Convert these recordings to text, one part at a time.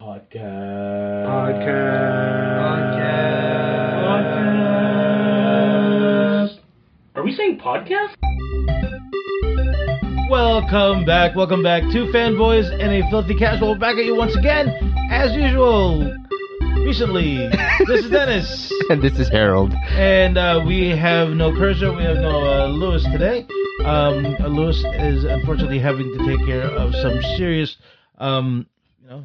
Podcast. Podcast. Podcast. Are we saying podcast? Welcome back, welcome back to Fanboys and a Filthy Casual. Back at you once again, as usual. Recently, this is Dennis, and this is Harold. and uh, we have no Kershaw, we have no uh, Lewis today. Um, uh, Lewis is unfortunately having to take care of some serious, um, you know,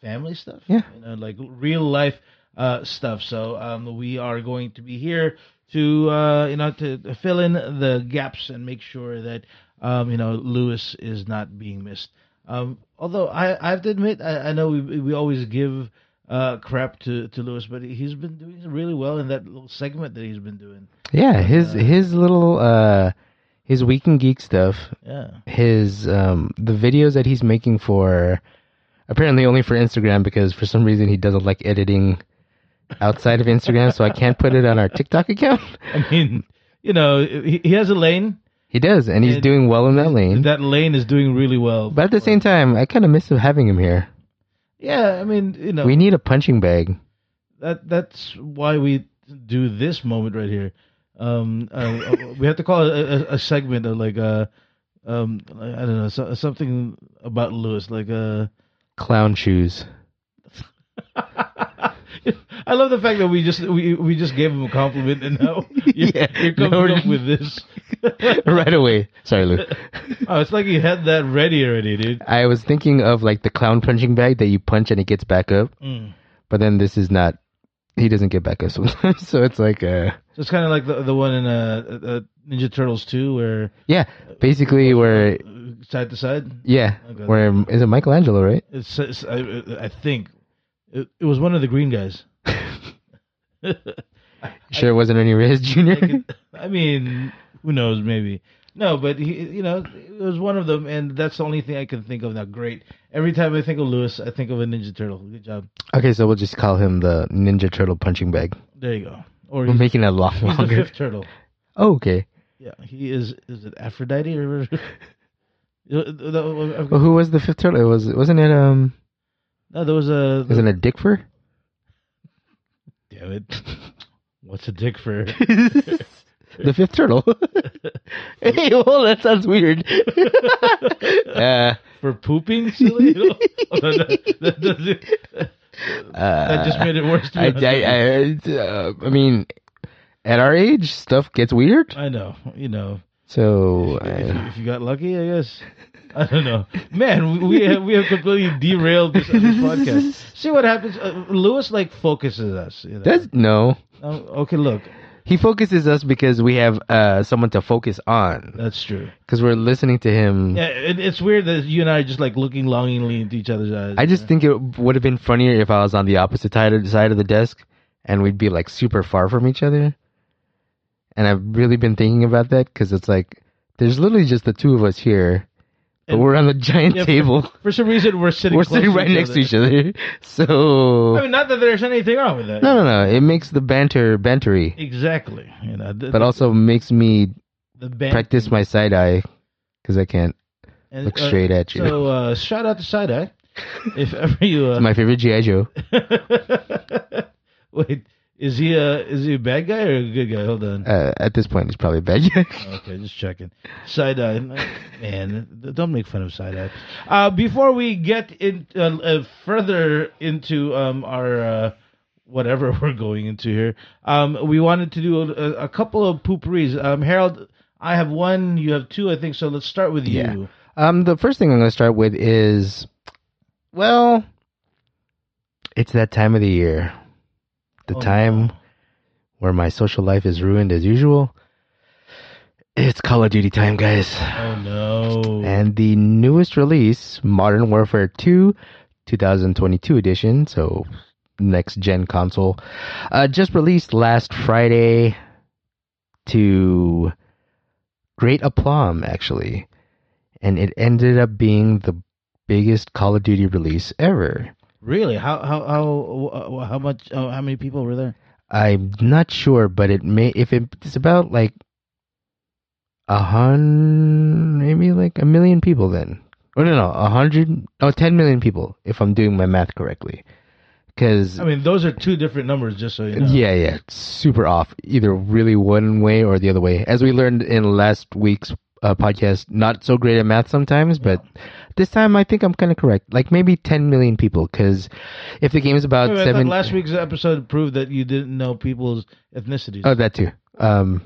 family stuff. Yeah. you know, like real life uh, stuff. So um, we are going to be here to uh, you know to, fill in the gaps and make sure that um, you know Lewis is not being missed. Um, although I, I have to admit, I, I know we we always give uh, crap to, to Lewis, but he's been doing really well in that little segment that he's been doing. Yeah, his his little uh his week in geek stuff, Yeah, his um the videos that he's making for apparently only for Instagram because for some reason he doesn't like editing outside of Instagram, so I can't put it on our TikTok account. I mean, you know, he, he has a lane. He does, and he's And doing well in that lane. That lane is doing really well. but at the same time, I kind of miss having him here. yeah, I mean, you know, We need a punching bag. that that's why we do this moment right here. Um, uh, we have to call it a, a, a segment of like uh, um, I don't know, so, something about Lewis, like uh. Clown shoes. I love the fact that we just we we just gave him a compliment and now you're, Yeah, you're coming no, up with this. right away. Sorry, Lou. oh, it's like you had that ready already, dude. I was thinking of like the clown punching bag that you punch and it gets back up. Mm. but then this is not he doesn't get back up sometimes so it's like uh So it's kind of like the the one in uh, uh, Ninja Turtles 2 where yeah basically where side to side. yeah Okay. where is it michelangelo right It's, it's I, I think it, it was one of the green guys. sure it wasn't any reyes jr I, could- I mean, who knows? Maybe no, but he, you know, it was one of them, and that's the only thing I can think of now. Great. Every time I think of Lewis, I think of a Ninja Turtle. Good job. okay so we'll just call him the ninja turtle punching bag There you go. Or we're making it a lot he's the longer fifth turtle. oh okay Yeah, he is. Is it Aphrodite or? You know, the- the- well who was the fifth turtle it was wasn't it um no, there was a. wasn't it dick fur Damn it! What's a dick for? the fifth turtle hey well that sounds weird uh, for pooping, silly. Oh, that, that, that, that just made it worse. I, I. I, uh, I mean, at our age, stuff gets weird. I know. You know. So, if, you, uh, if you got lucky, I guess. I don't know, man. We we have, we have completely derailed this, this podcast. See what happens. Uh, Lewis like focuses us. You know? does no. Oh, okay, look, He focuses us because we have uh, someone to focus on. that's true. Because we're listening to him. Yeah, it, it's weird that you and I are just like looking longingly into each other's eyes. I just think it would have been funnier if I was on the opposite side of, side of the desk and we'd be like super far from each other. And I've really been thinking about that because it's like there's literally just the two of us here, but And- we're on the giant Yeah, table. For some reason, we're sitting. We're sitting right next other. to each other. So I mean, not that there's anything wrong with that. no, no, no. It makes the banter bantery, Exactly. You know, the, but also makes me the practice my side eye because I can't and, look uh, straight at you. So uh, shout out to Side Eye. If ever you uh, It's my favorite GI Joe. wait, is he a is he a bad guy or a good guy? Hold on. Uh, at this point, he's probably a bad guy. Okay, just checking. Side eye, man, don't make fun of side eye. Uh, before we get in uh, uh, further into um, our uh, whatever we're going into here, um, we wanted to do a, a couple of pooperies. Um, Harold, I have one, you have two, I think. So let's start with Yeah. you. Um, the first thing I'm going to start with is, well, it's that time of the year, the Oh, time no. where my social life is ruined as usual. It's Call of Duty time, guys. Oh no! And the newest release, Modern Warfare 2, 2022 edition, so next gen console, uh, just released last Friday to great aplomb, actually. And it ended up being the biggest Call of Duty release ever. Really? How how how uh, how much? Uh, how many people were there? I'm not sure, but it may if it, it's about like a hundred, maybe like a million people then Oh no, no, a hundred, oh, 10 million people, if I'm doing my math correctly. Because I mean, those are two different numbers, just so you know. yeah, yeah, it's super off, either really one way or the other way. As we learned in last week's uh, podcast, not so great at math sometimes, but this time I think I'm kind of correct. Like maybe 10 million people, because if the game is about Wait, I seven, thought last week's episode proved that you didn't know people's ethnicities. oh, that too. Um,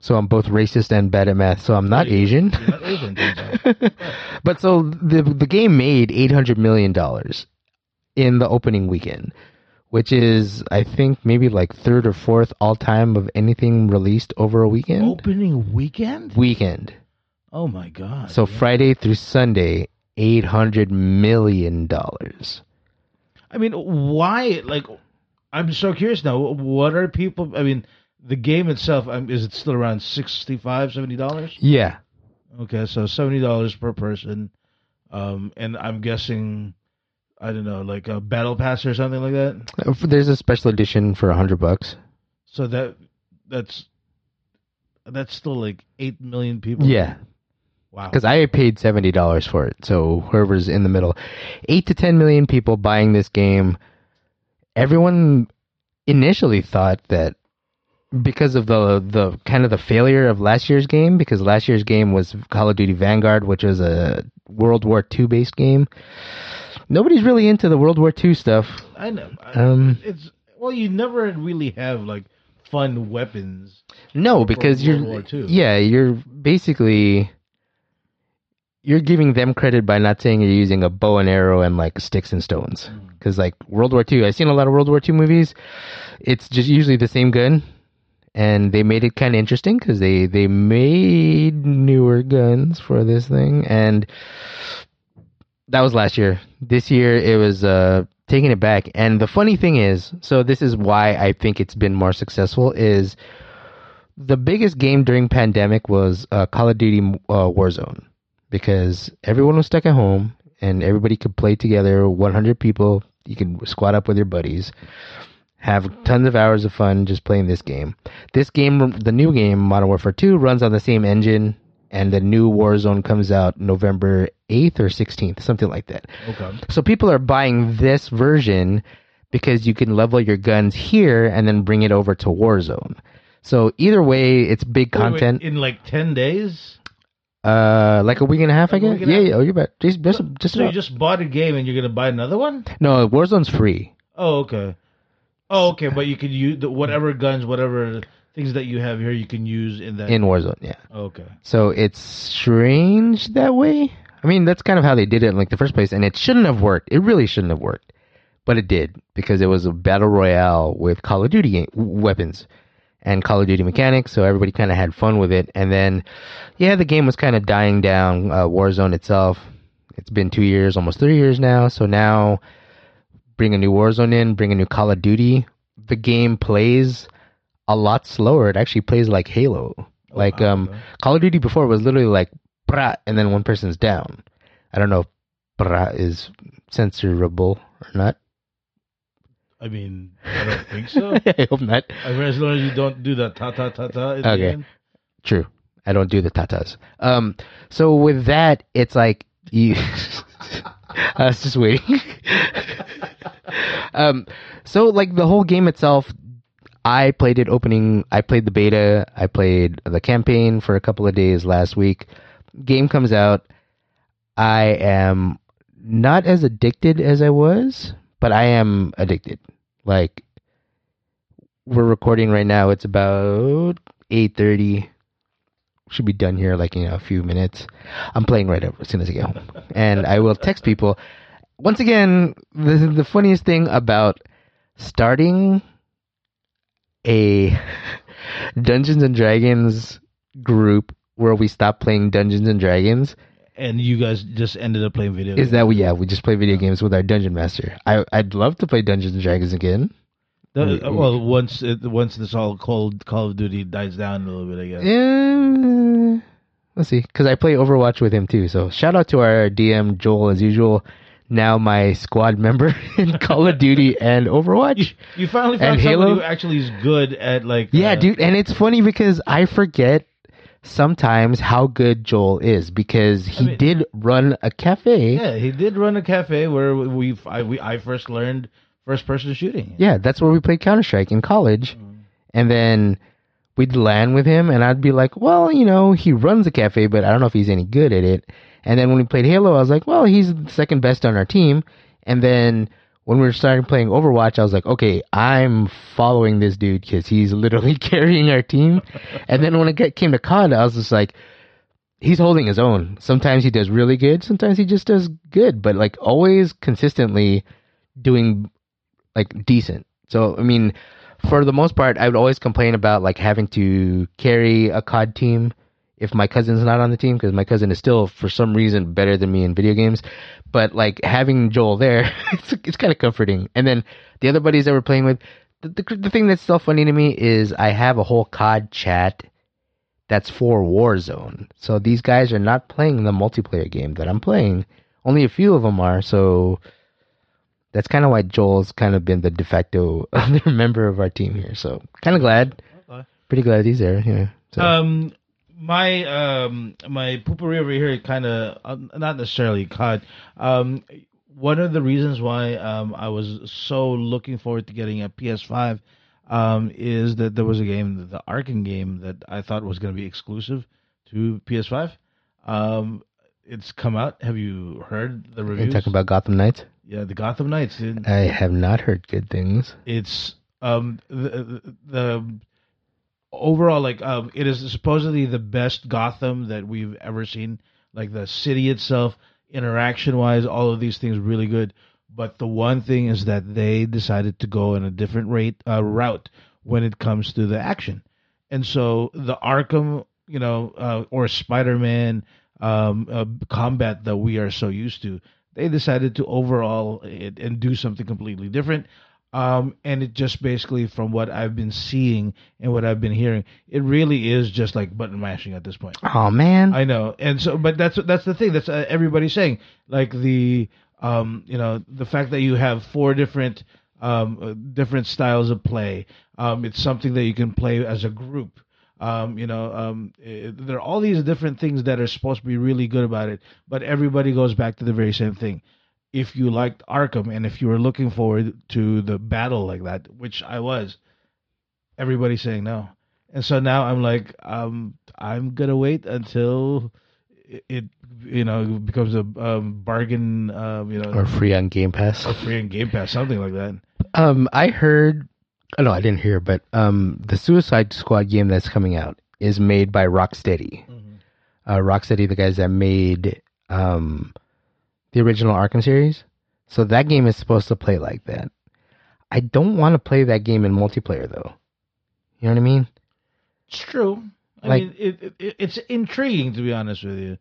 so I'm both racist and bad at math. So I'm not Asian. You're not Asian. turns out. but so the the game made eight hundred million dollars in the opening weekend, which is I think maybe like third or fourth all time of anything released over a weekend. Opening weekend? Weekend. Oh my god. So yeah. Friday through Sunday, eight hundred million dollars. I mean, why? Like, I'm so curious now. What are people? I mean, the game itself um, is it still around 65 70 dollars? Yeah. Okay, so seventy dollars per person, um, and I'm guessing, I don't know, like a battle pass or something like that. Uh, There's a special edition for a hundred bucks. So that that's that's still like eight million people. Yeah. Wow. because I paid seventy dollars for it. So whoever's in the middle, eight to ten million people buying this game. Everyone initially thought that because of the the kind of the failure of last year's game, because last year's game was Call of Duty Vanguard, which was a World War II based game. Nobody's really into the World War II stuff. I know. Um, it's well, you never really have like fun weapons. No, because World you're War II. yeah, you're basically you're giving them credit by not saying you're using a bow and arrow and like sticks and stones. Mm. Because like World War II, I've seen a lot of World War II movies. It's just usually the same gun, and they made it kind of interesting because they they made newer guns for this thing, and that was last year. This year it was uh taking it back. And the funny thing is, so this is why I think it's been more successful is the biggest game during pandemic was uh, Call of Duty uh, Warzone because everyone was stuck at home and everybody could play together 100 people you can squat up with your buddies have tons of hours of fun just playing this game this game the new game modern warfare 2 runs on the same engine and the new warzone comes out november 8th or 16th something like that Okay. so people are buying this version because you can level your guns here and then bring it over to warzone so either way it's big Wait, wait, content in like ten days. Uh, like a week and a half, I Like a guess. week and a Yeah, yeah. Oh, you're about just just just So you just bought a game and you're gonna buy another one? No, Warzone's free. Oh, okay. Oh, okay. But you can use the, whatever guns, whatever things that you have here, you can use in that. in Warzone. Yeah. okay. So it's strange that way. I mean, that's kind of how they did it in like the first place, and it shouldn't have worked. It really shouldn't have worked, but it did because it was a battle royale with Call of Duty game, weapons and Call of Duty mechanics. So everybody kind of had fun with it, and then yeah, the game was kind of dying down. Uh, Warzone itself. It's been two years, almost three years now. So now, bring a new Warzone in, bring a new Call of Duty. The game plays a lot slower. It actually plays like Halo. Like um. Call of Duty before was literally like brat, and then one person's down. I don't know if brat is censorable or not. I mean, I don't think so. I hope not. I mean, as long as you don't do that ta ta ta ta. Okay. True. I don't do the tatas. Um, so with that, it's like you. I was just waiting. um, so like the whole game itself, I played it opening. I played the beta. I played the campaign for a couple of days last week. Game comes out. I am not as addicted as I was, but I am addicted. Like we're recording right now. It's about eight thirty should be done here like in a few minutes. I'm playing right over as soon as I get home, and I will text people. Once again, the the funniest thing about starting a Dungeons and Dragons group where we stop playing Dungeons and Dragons And you guys just ended up playing video. is that we yeah we just play video games with our dungeon master. I I'd love to play Dungeons and Dragons again. We- well, once it, once this all cold Call of Duty dies down a little bit, I guess. Yeah, let's see, because I play Overwatch with him too. So shout out to our DM Joel as usual. Now my squad member in Call of Duty and Overwatch. you finally found And Halo? who actually is good at like. Yeah, uh, dude, and it's funny because I forget sometimes how good Joel is because he mean- did run a cafe. Yeah, he did run a cafe where we I, we I first learned first person shooting. Yeah, that's where we played Counter Strike in college. Mm-hmm. And then we'd land with him, and I'd be like, well, you know, he runs a cafe, but I don't know if he's any good at it. And then when we played Halo, I was like, well, he's the second best on our team. And then when we were starting playing Overwatch, I was like, okay, I'm following this dude because he's literally carrying our team. and then when it came to COD, I was just like, he's holding his own. Sometimes he does really good, sometimes he just does good, but like always consistently doing like decent. So I mean, for the most part, I would always complain about like having to carry a COD team if my cousin's not on the team because my cousin is still for some reason better than me in video games. But like having Joel there, it's it's kind of comforting. And then the other buddies that we're playing with, the, the the thing that's still funny to me is I have a whole COD chat that's for Warzone. So these guys are not playing the multiplayer game that I'm playing. Only a few of them are. So that's kind of why Joel's kind of been the de facto other member of our team here. So kind of glad, pretty glad he's there. Yeah. So. Um, my um my poopery over here kind of uh, not necessarily caught. Um, one of the reasons why um I was so looking forward to getting a PS5 um is that there was a game, the Arkham game, that I thought was going to be exclusive to PS5. Um, it's come out. Have you heard the you reviews? talking about Gotham Knights? yeah, the Gotham Knights. I have not heard good things. it's um the, the, the overall like um it is supposedly the best Gotham that we've ever seen. Like the city itself, interaction wise, all of these things really good. But the one thing is that they decided to go in a different rate uh, route when it comes to the action, and so the Arkham, you know, uh, or Spider Man um, uh, combat that we are so used to, they decided to overall it and do something completely different. Um, and it just basically, from what I've been seeing and what I've been hearing, it really is just like button mashing at this point. Oh man, I know, and so, but that's that's the thing. That's uh, everybody's saying. Like the, um, you know, the fact that you have four different, um, uh, different styles of play. Um, it's something that you can play as a group. Um, you know, um, it, there are all these different things that are supposed to be really good about it, but everybody goes back to the very same thing. If you liked Arkham and if you were looking forward to the battle like that, which I was, everybody's saying no. And so now I'm like, um, I'm gonna wait until it, it you know, becomes a um, bargain, um, you know, or free on Game Pass. or free on Game Pass, something like that. Um, I heard. Oh, no, I didn't hear, but um, the Suicide Squad game that's coming out is made by Rocksteady. Uh, Rocksteady, the guys that made um, the original Arkham series. So that game is supposed to play like that. I don't want to play that game in multiplayer though. You know what I mean? It's true. I Like- mean, it, it it's intriguing to be honest with you.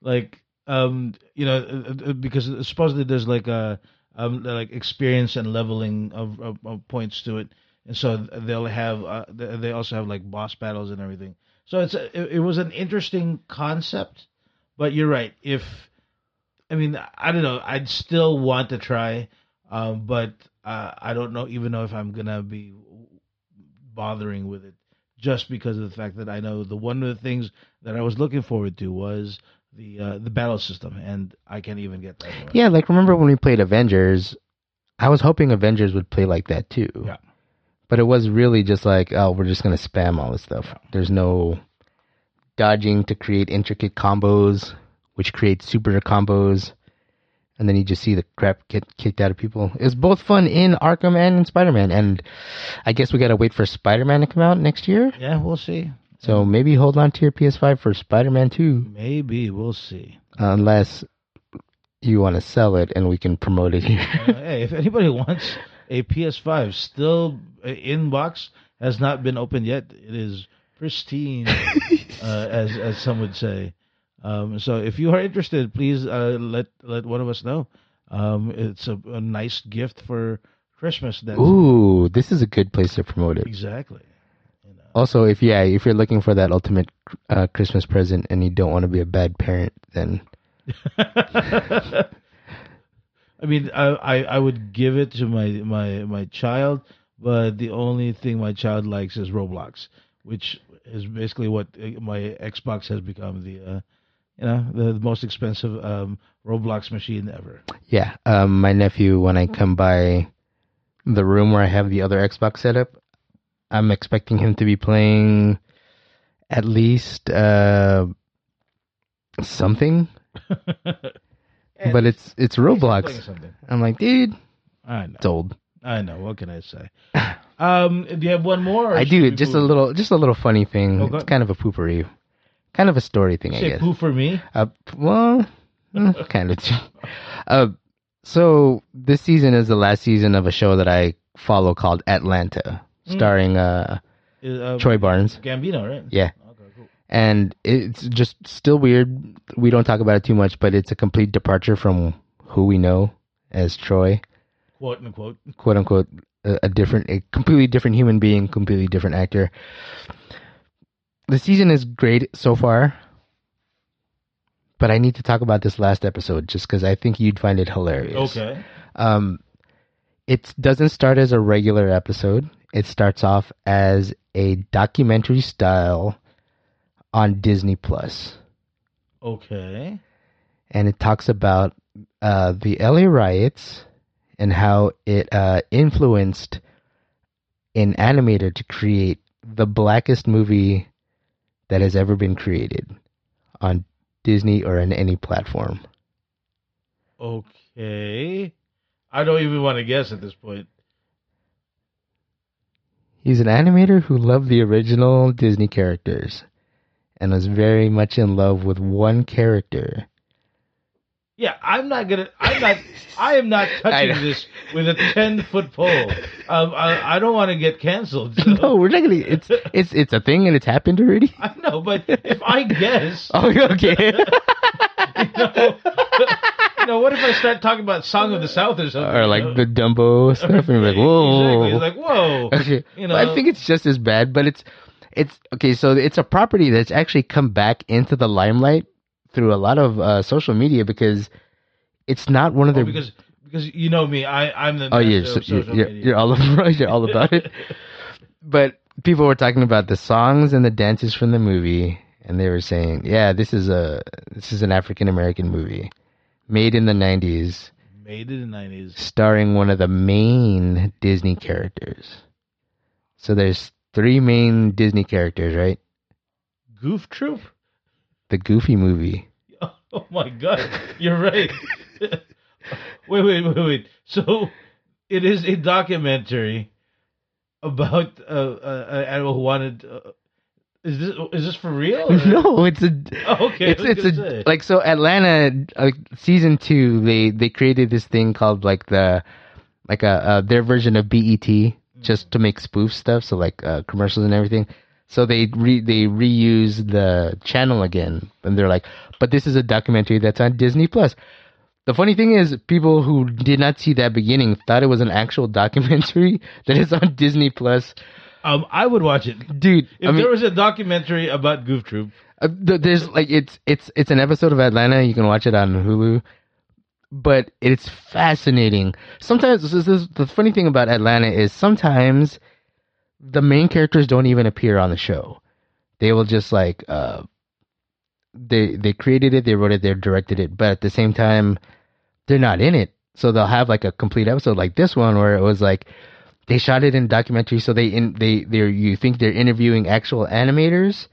Like, um, you know, uh, uh, because supposedly there's like a um like experience and leveling of, of, of points to it, and so they'll have uh, they they also have like boss battles and everything. So it's a, it, it was an interesting concept, but you're right. If I mean, I don't know, I'd still want to try, um, but uh, I don't know even know if I'm gonna be bothering with it just because of the fact that I know the one of the things that I was looking forward to was the uh, the battle system, and I can't even get that. Yeah, like remember when we played Avengers? I was hoping Avengers would play like that too. Yeah. But it was really just like, oh, we're just gonna spam all this stuff. There's no dodging to create intricate combos, which creates super combos, and then you just see the crap get kicked out of people. It's both fun in Arkham and in Spider-Man, and I guess we gotta wait for Spider-Man to come out next year. yeah, we'll see. So maybe hold on to your PS5 for Spider-Man 2, Maybe we'll see. unless you want to sell it and we can promote it here. Uh, hey, if anybody wants a PS5, still uh, in box, has not been opened yet. It is pristine, uh, as as some would say. Um, so if you are interested, please uh, let let one of us know. Um, it's a, a nice gift for Christmas. That's Ooh, this is a good place to promote it. exactly. You know. Also, if yeah, if you're looking for that ultimate uh, Christmas present and you don't want to be a bad parent, then I mean, I, I I would give it to my my my child, but the only thing my child likes is Roblox, which is basically what uh, my Xbox has become the uh, you know the, the most expensive um, Roblox machine ever. Yeah, um, my nephew, when I come by the room where I have the other Xbox set up, I'm expecting him to be playing at least uh, something, but it's it's Roblox. I'm like, dude, I know. it's old. I know. What can I say? Um, do you have one more? I do just a little, just a little funny thing. It's kind of a poopery, kind of a story thing, I Say guess. poo for me. Uh, well, mm, kind of. Uh, so this season is the last season of a show that I follow called Atlanta, Hmm. starring uh, Uh, Troy Barnes. Gambino, right? Yeah. Okay, cool. and it's just still weird. We don't talk about it too much, but it's a complete departure from who we know as Troy, Quote unquote. quote unquote, a, a different, a completely different human being, completely different actor. The season is great so far, but I need to talk about this last episode just because I think you'd find it hilarious. Okay. Um, it doesn't start as a regular episode. It starts off as a documentary style on Disney Plus. Okay. and it talks about uh, the LA riots and how it uh, influenced an animator to create the blackest movie that has ever been created on Disney or on any platform. Okay. I don't even want to guess at this point. He's an animator who loved the original Disney characters and was very much in love with one character. Yeah, I'm not gonna. I'm not. I am not touching this with a ten foot pole. Um, I, I don't want to get canceled. so- No, we're not gonna. It's it's it's a thing and it's happened already. I know, but if I guess, Oh, okay. you know, you know, what if I start talking about Song of the South or something? or like you know? the Dumbo stuff, and you're like, whoa. Exactly. It's like whoa. Okay, You Well, know. I think it's just as bad, but it's it's okay. So it's a property that's actually come back into the limelight through a lot of uh, social media because it's not one of Oh, their. because because you know me, I I'm the oh, you're, master so, of you're, you're, you're all about you're all about it. But people were talking about the songs and the dances from the movie, and they were saying, "Yeah, this is a this is an African American movie, made in the '90s, Made in the nineties. starring one of the main Disney characters." So there's three main Disney characters, right? Goof Troop. The Goofy movie. Oh my god, you're right. wait, wait, wait, wait. So it is a documentary about uh, uh, an animal who wanted. Uh, is this is this for real? or- No, it's a. Oh, okay. It's it's a say. like so Atlanta uh, season two they they created this thing called like the like a uh, their version of BET just to make spoof stuff so like uh, commercials and everything so they re they reuse the channel again and they're like but this is a documentary that's on Disney Plus the funny thing is people who did not see that beginning thought it was an actual documentary that is on Disney Plus Um, I would watch it dude if I mean, there was a documentary about Goof Troop. Uh, there's like it's it's it's an episode of Atlanta. You can watch it on Hulu, but it's fascinating. Sometimes this is, the funny thing about Atlanta is sometimes the main characters don't even appear on the show. They will just like uh, they they created it, they wrote it, they directed it, but at the same time, they're not in it. So they'll have like a complete episode like this one where it was like they shot it in documentary, so they in they they you think they're interviewing actual animators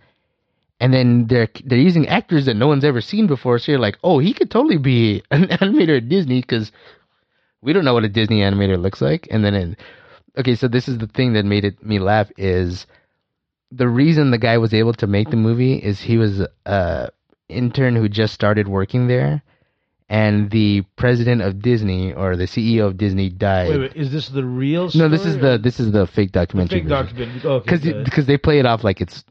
and then they're they're using actors that no one's ever seen before. So you're like, oh, he could totally be an animator at Disney because we don't know what a Disney animator looks like. And then, in, okay, so this is the thing that made it me laugh is the reason the guy was able to make the movie is he was a intern who just started working there, and the president of Disney or the CEO of Disney died. Wait, wait, is this the real? no, this is the this is the fake the documentary. fake version documentary. Okay, because good. because they play it off like it's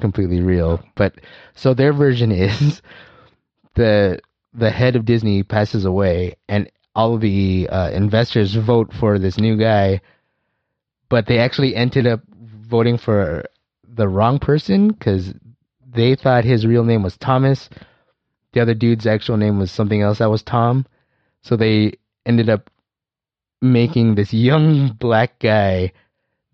completely real. But so their version is the the head of Disney passes away, and all of the uh, investors vote for this new guy, but they actually ended up voting for the wrong person because they thought his real name was Thomas. The other dude's actual name was something else that was Tom. So they ended up making this young black guy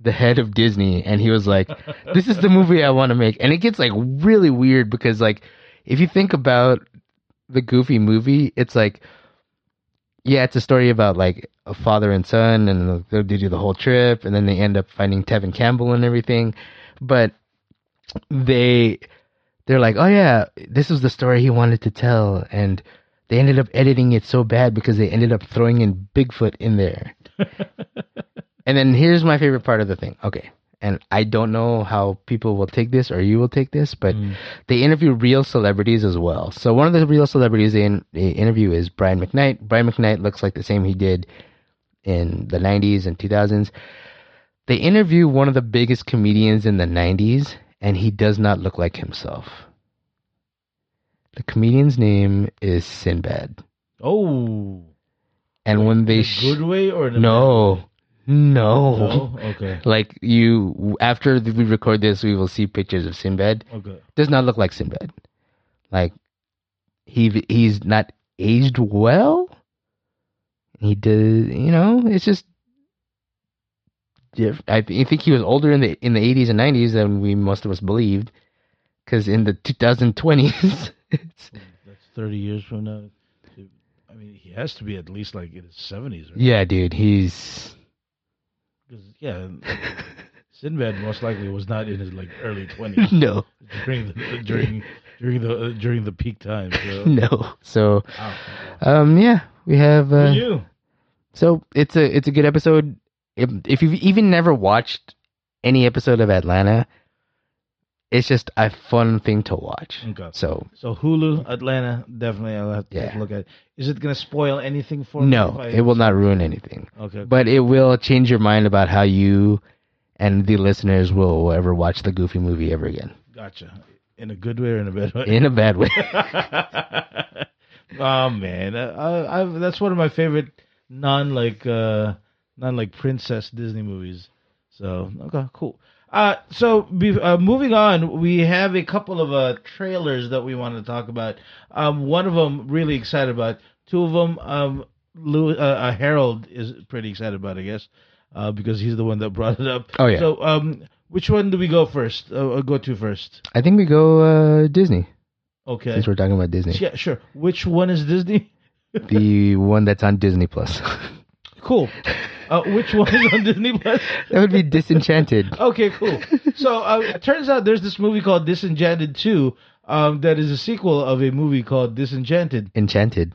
the head of Disney, and he was like, "This is the movie I want to make," and it gets like really weird because like if you think about the Goofy movie, it's like yeah, it's a story about like a father and son, and they do the whole trip, and then they end up finding Tevin Campbell and everything. But they they're like, oh yeah, this was the story he wanted to tell, and they ended up editing it so bad because they ended up throwing in Bigfoot in there. and then here's my favorite part of the thing. Okay. And I don't know how people will take this or you will take this, but Mm. they interview real celebrities as well. So one of the real celebrities they, in, they interview is Brian McKnight. Brian McKnight looks like the same he did in the 90s and 2000s. They interview one of the biggest comedians in the 90s, and he does not look like himself. The comedian's name is Sinbad. Oh, And when they sh- good way or no, no, no, okay, like you after we record this, we will see pictures of Sinbad. okay. Does not look like Sinbad. Like he he's not aged well. He did, you know. It's just. diff- I th- I think he was older in the in the 80s and 90s than we most of us believed, because in the 2020s, That's thirty years from now. I mean, he has to be at least like in his seventies, right? yeah, dude, he's 'Cause, yeah, Sinbad most likely was not in his like early twenties no, during the during during the uh, during the peak time. So, no. So, wow. um, yeah, we have. Uh, you. So it's a it's a good episode. If if you've even never watched any episode of Atlanta, it's just a fun thing to watch. Okay. So So Hulu, Atlanta, definitely I'll have to take Yeah. a look at. it. Is it gonna spoil anything for me? no, it will not ruin anything, Okay. but it will change your mind about how you and the listeners will ever watch the Goofy movie ever again Gotcha. In a good way or in a bad way? in a bad way. oh man, I, I, that's one of my favorite non like uh non like princess Disney movies. So okay, cool. Uh, so be, uh, moving on, we have a couple of uh trailers that we want to talk about. Um, one of them really excited about. Two of them, um, Lou, uh, uh, Harold is pretty excited about, I guess, uh, because he's the one that brought it up. Oh, yeah. So um, which one do we go first? Uh, go to first? I think we go uh, Disney Okay. since we're talking about Disney, Yeah, sure. Which one is Disney? the one that's on Disney Plus. Cool. Uh, which one is on Disney Plus? that would be Disenchanted. Okay, cool. So uh, it turns out there's this movie called Disenchanted 2 um, that is a sequel of a movie called Disenchanted. Enchanted,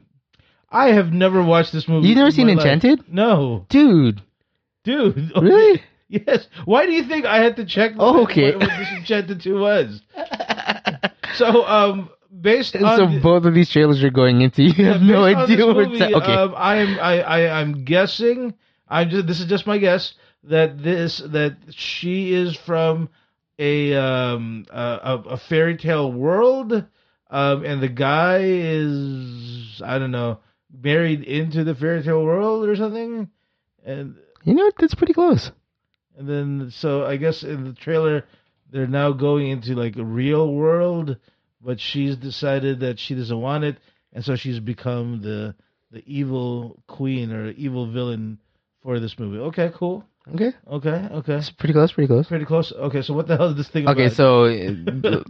I have never watched this movie. You never seen my life. Enchanted? No, dude. dude. Really? Yes. Why do you think I had to check Oh, okay. what, what Disenchanted 2 was? So, um, based on so both of these trailers you're going into, you have no idea movie, ta- Okay. Um, I am I, I I'm guessing. I'm just this is just my guess that this that she is from a um a, a, a fairy tale world, um, and the guy is I don't know married into the fairy tale world or something, and you know? That's pretty close. and then so I guess in the trailer they're now going into like a real world, but she's decided that she doesn't want it, and so she's become the the evil queen or evil villain for this movie. Okay, cool. Okay. Okay, okay. It's pretty close, pretty close. Pretty close. Okay, so what the hell is this thing about? Okay, about? so uh,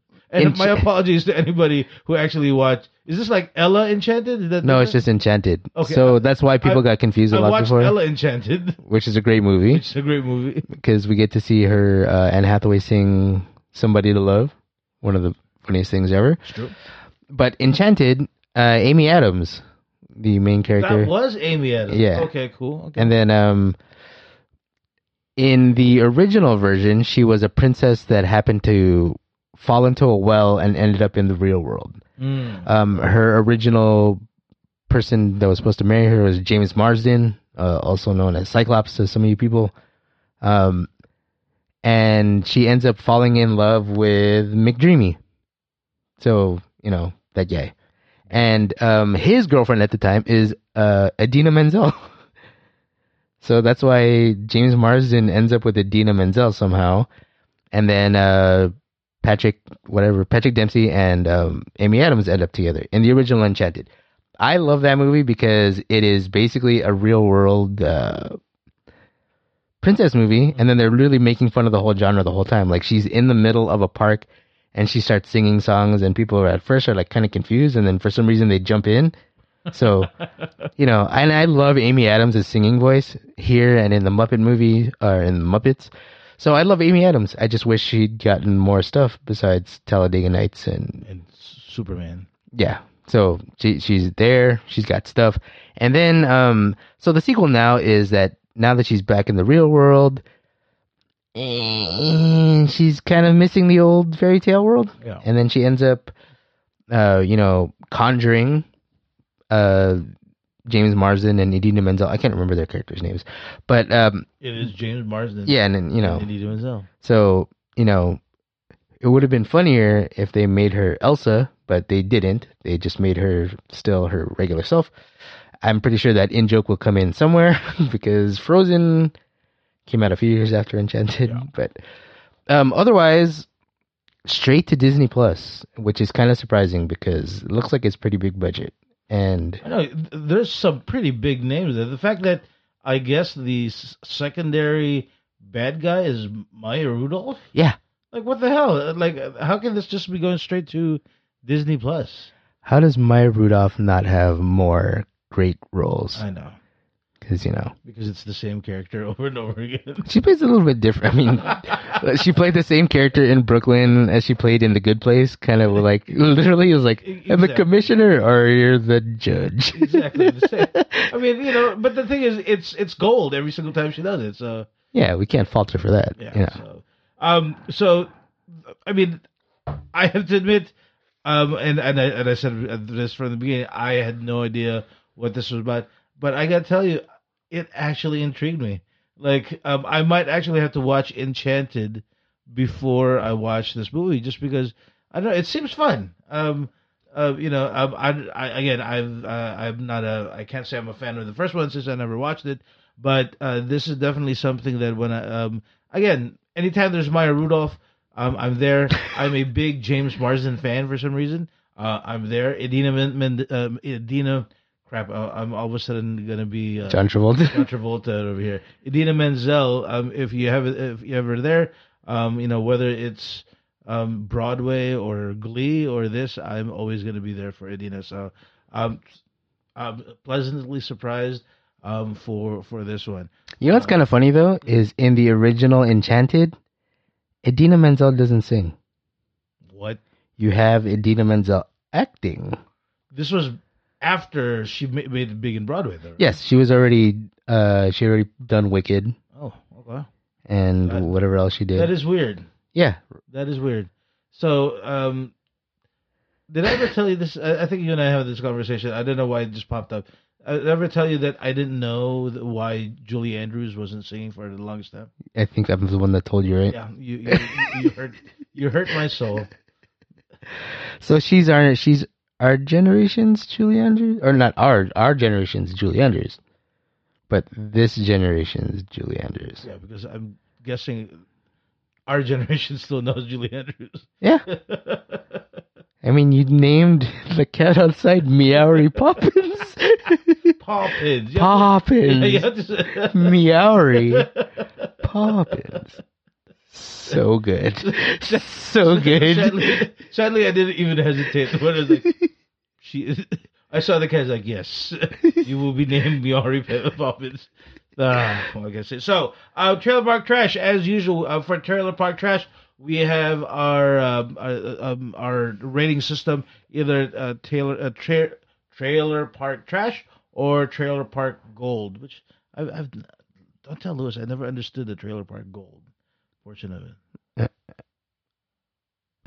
and my apologies to anybody who actually watched. Is this like Ella Enchanted? Is that no, it's just Enchanted. Okay, so I- that's why people I- got confused a I lot watched before, Ella Enchanted, which is a great movie which is a great movie. because we get to see her uh, Anne Hathaway sing "Somebody to Love," one of the funniest things ever. It's true. But Enchanted, uh, Amy Adams, the main character, That was Amy Adams. Yeah. Okay, cool. Okay. and then um, in the original version, she was a princess that happened to fall into a well and ended up in the real world. Mm. Um, her original person that was supposed to marry her was James Marsden, uh, also known as Cyclops to some of you people. Um, and she ends up falling in love with McDreamy. So, you know, that guy. And um, his girlfriend at the time is uh, Idina Menzel. so that's why James Marsden ends up with Idina Menzel somehow. And then uh, Patrick, whatever, Patrick Dempsey and um, Amy Adams end up together in the original Enchanted. I love that movie because it is basically a real world uh, princess movie, and then they're really making fun of the whole genre the whole time. Like she's in the middle of a park, and she starts singing songs, and people are at first are like kind of confused, and then for some reason they jump in. So, you know, and I love Amy Adams' singing voice here and in the Muppet movie or in the Muppets. So I love Amy Adams. I just wish she'd gotten more stuff besides Talladega Nights and And Superman. yeah. So she she's there. She's got stuff, and then um. So the sequel now is that now that she's back in the real world, eh, she's kind of missing the old fairy tale world, Yeah. and then she ends up, uh, you know, conjuring, uh, James Marsden and Idina Menzel. I can't remember their characters' names, but um, It is James Marsden. yeah, and then you know, And Idina Menzel. so, you know, it would have been funnier if they made her Elsa, but they didn't. They just made her still her regular self. I'm pretty sure that in joke will come in somewhere because Frozen came out a few years after Enchanted. Yeah. But um, otherwise, straight to Disney Plus, which is kind of surprising because it looks like it's pretty big budget. And I know there's some pretty big names there. The fact that I guess the s- secondary bad guy is Maya Rudolph. yeah, Like what the hell? Like how can this just be going straight to Disney Plus? how does Maya Rudolph not have more great roles? I know Because, you know, because it's the same character over and over again. She plays a little bit different. I mean, she played the same character in Brooklyn as she played in The Good Place. Kind of like literally, it was like, "I'm the commissioner or you're the judge." exactly the same. I mean, you know, but the thing is, it's it's gold every single time she does it. So yeah, we can't fault her for that. yeah. you know. So, um, so I mean, I have to admit, um, and and I and I said this from the beginning, I had no idea what this was about, but I got to tell you, it actually intrigued me. Like, um, I might actually have to watch Enchanted before I watch this movie, just because I don't know. It seems fun. Um, uh, you know, um, I, I again, I've, uh, I'm not a, I can't say I'm a fan of the first one since I never watched it, but uh, this is definitely something that when I, um, again, anytime there's Maya Rudolph, um, I'm there. I'm a big James Marsden fan for some reason. Uh, I'm there. Idina, Men, Men, um, crap, uh, I'm all of a sudden gonna be uh, John Travolta. John Travolta over here. Idina Menzel, um, if you have if you ever there, um, you know whether it's um, Broadway or Glee or this, I'm always going to be there for Idina. So, um, I'm pleasantly surprised um, for for this one. you know what's kind of funny though is in the original Enchanted, Idina Menzel doesn't sing. What You have Idina Menzel acting. this was after she ma- made it big in Broadway, though. right? Yes, she was already. Uh, she already done Wicked Oh, okay. and That- whatever else she did. That is weird. yeah, That is weird. So, um, did I ever tell you this? I, I think you and I have this conversation. I don't know why it just popped up. I did I ever tell you that I didn't know why Julie Andrews wasn't singing for the longest time? I think I'm the one that told you, right? Yeah, you you, you hurt you hurt my soul. So she's our she's our generation's Julie Andrews, or not our our generation's Julie Andrews, but this generation's Julie Andrews. Yeah, because I'm guessing our generation still knows Julie Andrews. Yeah, I mean you named the cat outside Meowy Poppins. Poppins. Poppins. Yeah, you have to say- Meowy Poppins. So good, so good. Sadly, sadly, I didn't even hesitate. When I was like, she is, I saw the was like, yes, you will be named Meowy Poppins. Ah, like I said. So, uh, Trailer Park Trash, as usual, uh, for Trailer Park Trash, we have our um, uh, um, our rating system either uh, Taylor uh, tra- Trailer Park Trash or Trailer Park Gold. Which I've, I've don't tell Lewis, I never understood the Trailer Park Gold portion of it.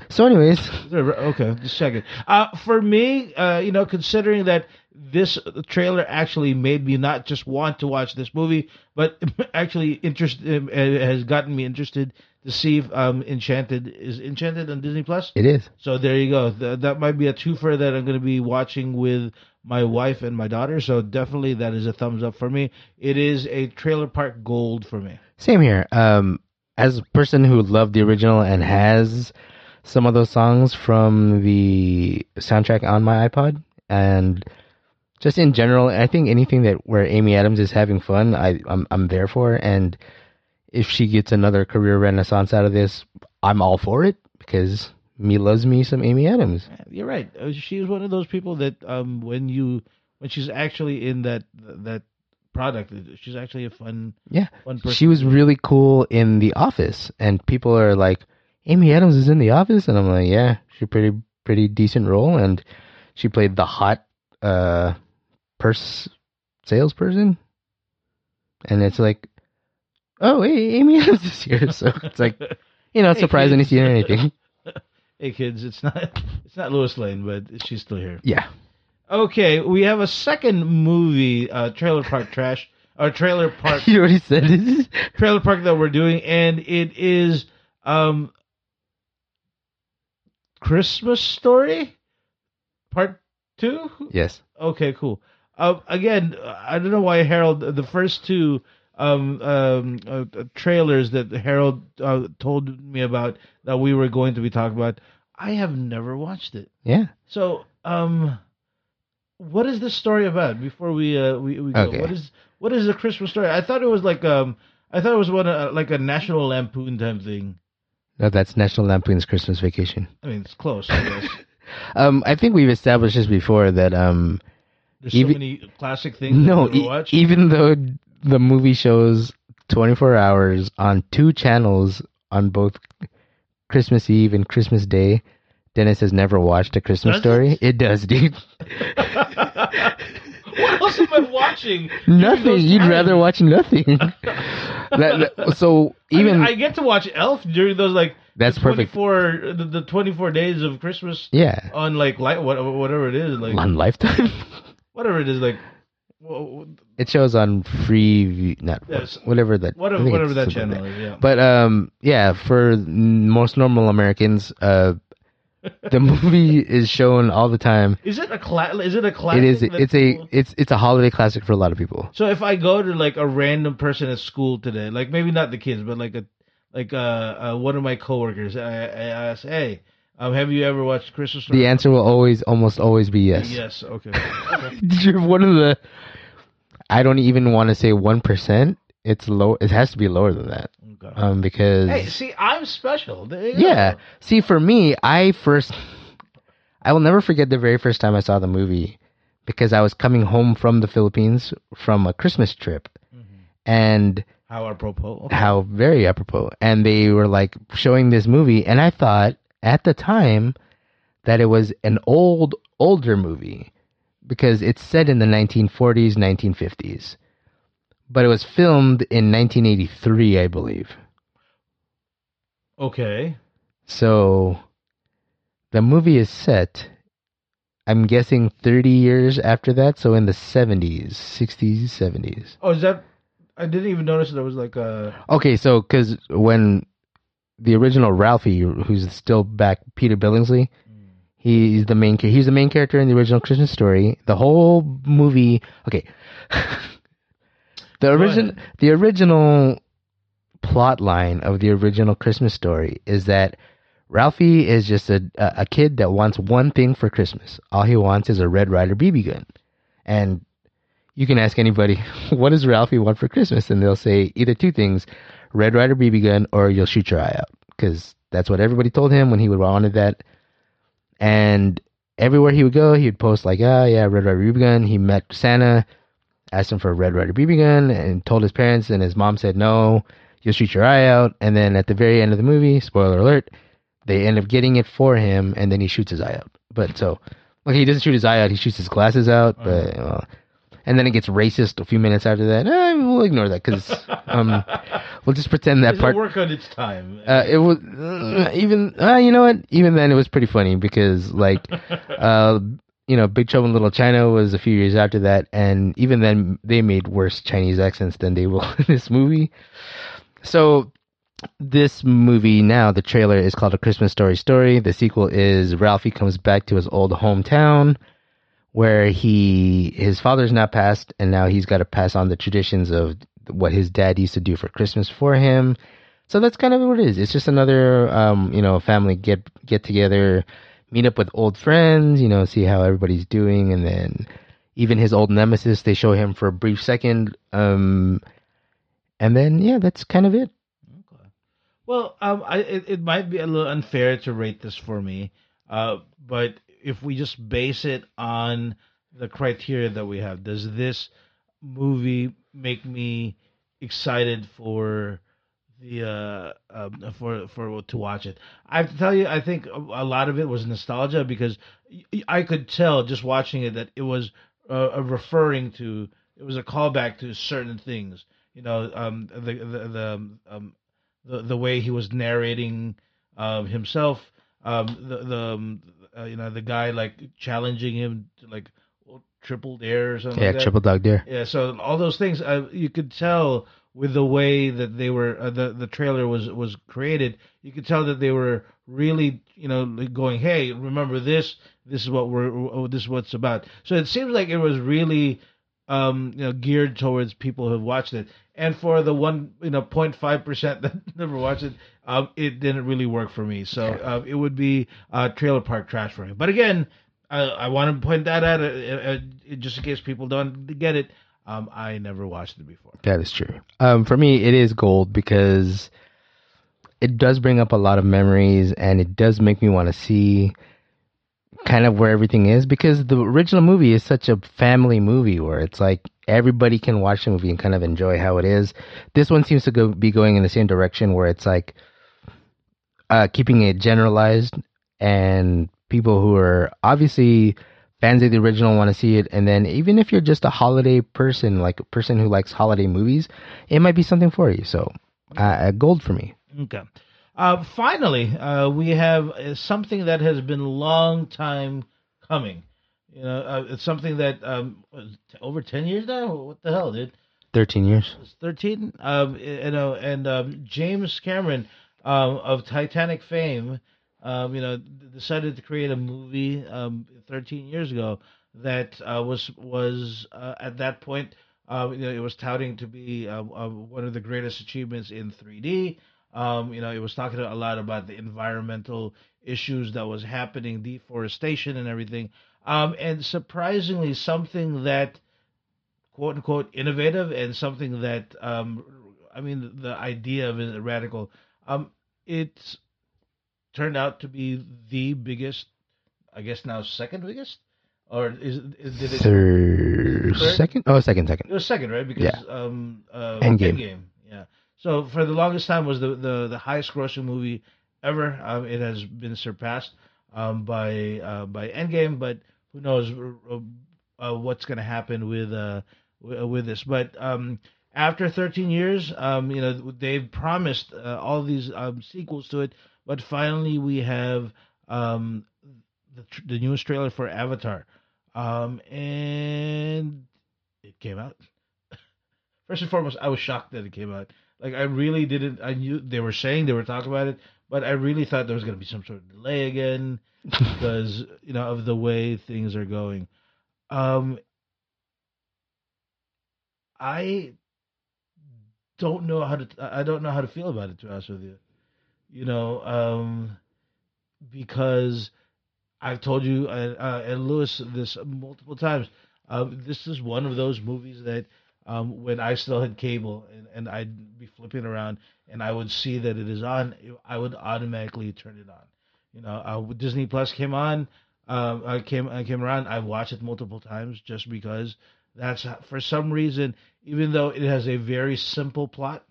So, anyways, Okay, just checking. Uh, for me, uh, you know, considering that this trailer actually made me not just want to watch this movie, but actually interested uh, has gotten me interested to see if um, Enchanted is Enchanted on Disney Plus. it is. So there you go. Th- that might be a twofer that I'm going to be watching with my wife and my daughter. So definitely that is a thumbs up for me. It is a Trailer Park Gold for me. Same here. Um, as a person who loved the original and has some of those songs from the soundtrack on my iPod, and just in general, I think anything that where Amy Adams is having fun, I I'm I'm there for. And if she gets another career renaissance out of this, I'm all for it because me loves me some Amy Adams. You're right. Uh, She's one of those people that um when you when she's actually in that that product, she's actually a fun Yeah. fun person. She was really cool in The Office, and people are like, Amy Adams is in The Office, and I'm like, yeah, she pretty pretty decent role, and she played the hot uh purse salesperson, and it's like, oh, hey, Amy Adams is here, so it's like, you know, it's Hey, surprising to see anything. hey kids, it's not it's not Lois Lane, but she's still here. Yeah, Okay, we have a second movie, uh, Trailer Park Trash, or Trailer Park you already said it. Trailer Park that we're doing, and it is um Christmas Story Part Two. yes, Okay, cool. Uh, again, I don't know why Harold. The first two um, um, uh, trailers that Harold uh, told me about that we were going to be talking about, I have never watched it. yeah. So, um, what is this story about? Before we uh, we, we go, Okay. what is what is the Christmas story? I thought it was like um, I thought it was one uh, like a National Lampoon type thing. No, that's National Lampoon's Christmas Vacation. I mean, it's close. I guess. Um, I think we've established this before that um, There's Even- so many classic things. No, e- even though the movie shows 24 hours on two channels on both Christmas Eve and Christmas Day, Dennis has never watched a Christmas Does story. It? does, dude. what else am I watching? nothing. You'd times? rather watch nothing. That- that- so I mean, even I, get to watch Elf during those like that's perfect. 24 the, the 24 days of Christmas Yeah, on like light whatever it is like on Lifetime. whatever it is like it shows on free, not Yes. whatever that. Whatever whatever that channel is yeah But um, yeah, for most normal Americans, uh, the movie is shown all the time. is it a cla- is it a classic It is. It's a. It's it's a holiday classic for a lot of people. so if I go to like a random person at school today like maybe not the kids but like a like uh, uh one of my coworkers I, I ask hey um have you ever watched Christmas The answer will always, almost always be yes. yes okay okay You're one of the. I don't even want to say one percent. It's low. It has to be lower than that. Um, because hey see I'm special go. yeah. See, for me, I first, I will never forget the very first time I saw the movie, because I was coming home from the Philippines from a Christmas trip, Mhm. and how apropos okay. how very apropos. And they were like showing this movie, and I thought at the time that it was an old, older movie because it's set in the 1940s, 1950s. But it was filmed in 1983, I believe. okay So the movie is set, I'm guessing 30 years after that. So in the 70s, 60s, 70s. Oh, is that? I didn't even notice there was like a. Okay, so because when the original Ralphie, who's still back, Peter Billingsley, mm. he's the main. He's the main character in the original Christmas story. The whole movie. Okay, the original the original plot line of the original Christmas story is that Ralphie is just a a kid that wants one thing for Christmas. All he wants is a Red Ryder BB gun, and you can ask anybody, what does Ralphie want for Christmas? And they'll say either two things Red Ryder BB gun or you'll shoot your eye out. Because that's what everybody told him when he would wanted that. And everywhere he would go, he would post, like, ah, yeah, Red Ryder BB gun. He met Santa, asked him for a Red Ryder BB gun, and told his parents, and his mom said, no, you'll shoot your eye out. And then at the very end of the movie, spoiler alert, they end up getting it for him, and then he shoots his eye out. But so, like, he doesn't shoot his eye out, he shoots his glasses out, but, well, and then it gets racist a few minutes after that. Eh, we'll ignore that because um, we'll just pretend that It'll part. work on its time. Uh, it was uh, even uh, you know what? Even then, it was pretty funny because like uh, you know, Big Trouble in Little China was a few years after that, and even then, they made worse Chinese accents than they will in this movie. So this movie now, the trailer is called A Christmas Story Story. The sequel is Ralphie comes back to his old hometown where he his father's now passed and now he's got to pass on the traditions of what his dad used to do for Christmas for him. So that's kind of what it is. It's just another um, you know, family get get together, meet up with old friends, you know, see how everybody's doing and then even his old nemesis, they show him for a brief second um and then yeah, that's kind of it. Okay. Well, um, I it, it might be a little unfair to rate this for me, uh, but if we just base it on the criteria that we have, does this movie make me excited for the uh, um, for for to watch it? I have to tell you, I think a lot of it was nostalgia because I could tell just watching it that it was uh, referring to it was a callback to certain things. You know, um, the the the um, the, the way he was narrating um, himself, um, the the um, uh, you know the guy like challenging him to like triple dare or something. Yeah, like that. triple dog dare. Yeah, so all those things uh, you could tell with the way that they were uh, the the trailer was was created. You could tell that they were really you know going, hey, remember this? This is what we're oh, this is what's about. So it seems like it was really um you know geared towards people who have watched it. And for the one you know 0.5 percent that never watched it, um, it didn't really work for me. So uh, it would be uh, trailer park trash for me. But again. I, I want to point that out uh, uh, uh, just in case people don't get it. Um, I never watched it before. That is true. Um, for me, it is gold because it does bring up a lot of memories and it does make me want to see kind of where everything is because the original movie is such a family movie where it's like everybody can watch the movie and kind of enjoy how it is. This one seems to go, be going in the same direction where it's like uh, keeping it generalized and people who are obviously fans of the original want to see it and then even if you're just a holiday person like a person who likes holiday movies it might be something for you so uh, gold for me Okay. Uh, finally, uh, we have uh, something that has been a long time coming. You know, uh, it's something that um, over ten years now. What the hell, dude? 13 years It's thirteen. Um, you know, and um, James Cameron um, of Titanic fame, um, you know, decided to create a movie um, thirteen years ago that uh, was was uh, at that point. Uh, you know, it was touting to be uh, uh, one of the greatest achievements in 3D. Um, you know, it was talking a lot about the environmental issues that was happening, deforestation and everything. Um, and surprisingly, something that quote unquote innovative and something that um, I mean, the idea of it radical. Um, it's turned out to be the biggest, I guess now second biggest, or is, is did it? third Third? second oh second second It was second, right? Because Yeah. um, uh, Endgame. yeah. So for the longest time was the the, the highest grossing movie ever. Um, it has been surpassed um, by uh, by Endgame, but who knows uh, uh, what's going to happen with uh with this? But um, after 13 years, um, you know they've promised uh, all these um, sequels to it, but finally we have um, the tr- the newest trailer for Avatar, um, and it came out. First and foremost, I was shocked that it came out. Like I really didn't. I knew they were saying they were talking about it, but I really thought there was going to be some sort of delay again because you know of the way things are going. Um, I don't know how to. I don't know how to feel about it. To be honest with you, you know, um, because I've told you uh, uh, and Lewis this multiple times. Um, this is one of those movies that um, when I still had cable and, and I'd be flipping around and I would see that it is on, I would automatically turn it on. You know, uh, Disney Plus came on, um, I came I came around. I watched it multiple times just because that's for some reason. Even though it has a very simple plot,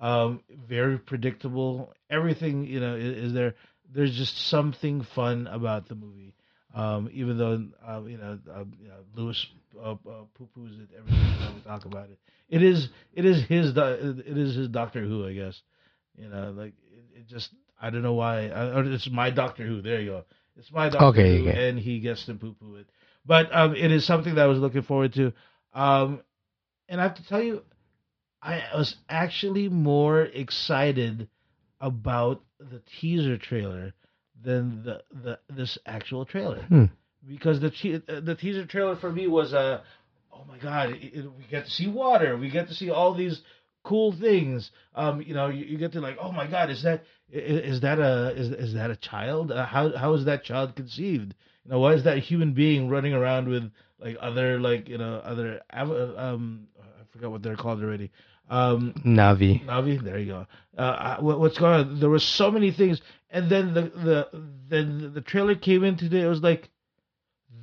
um, very predictable, everything you know is, is there. There's just something fun about the movie. Um, even though uh, you know, uh, you know Lewis uh, uh, poo poos it every time we talk about it. It is it is his it is his Doctor Who, I guess. You know, like it, it just I don't know why. I, it's my Doctor Who. There you go. It's my Doctor Okay, Who, okay. and he gets to poo poo it. But um, it is something that I was looking forward to. Um, and I have to tell you, I was actually more excited about the teaser trailer than the, the this actual trailer. Hmm. because the te- the teaser trailer for me was a oh my god it, it- we get to see water we get to see all these cool things. Um you know you, you get to like oh my god is that i- i- is that a is, is that a child? Uh, how how is that child conceived? You know why is that human being running around with like other like you know other av- um forgot what they're called already Um, Navi. Navi, there you go. Uh, what, what's going on? There were so many things, and then the the then the trailer came in today. It was like,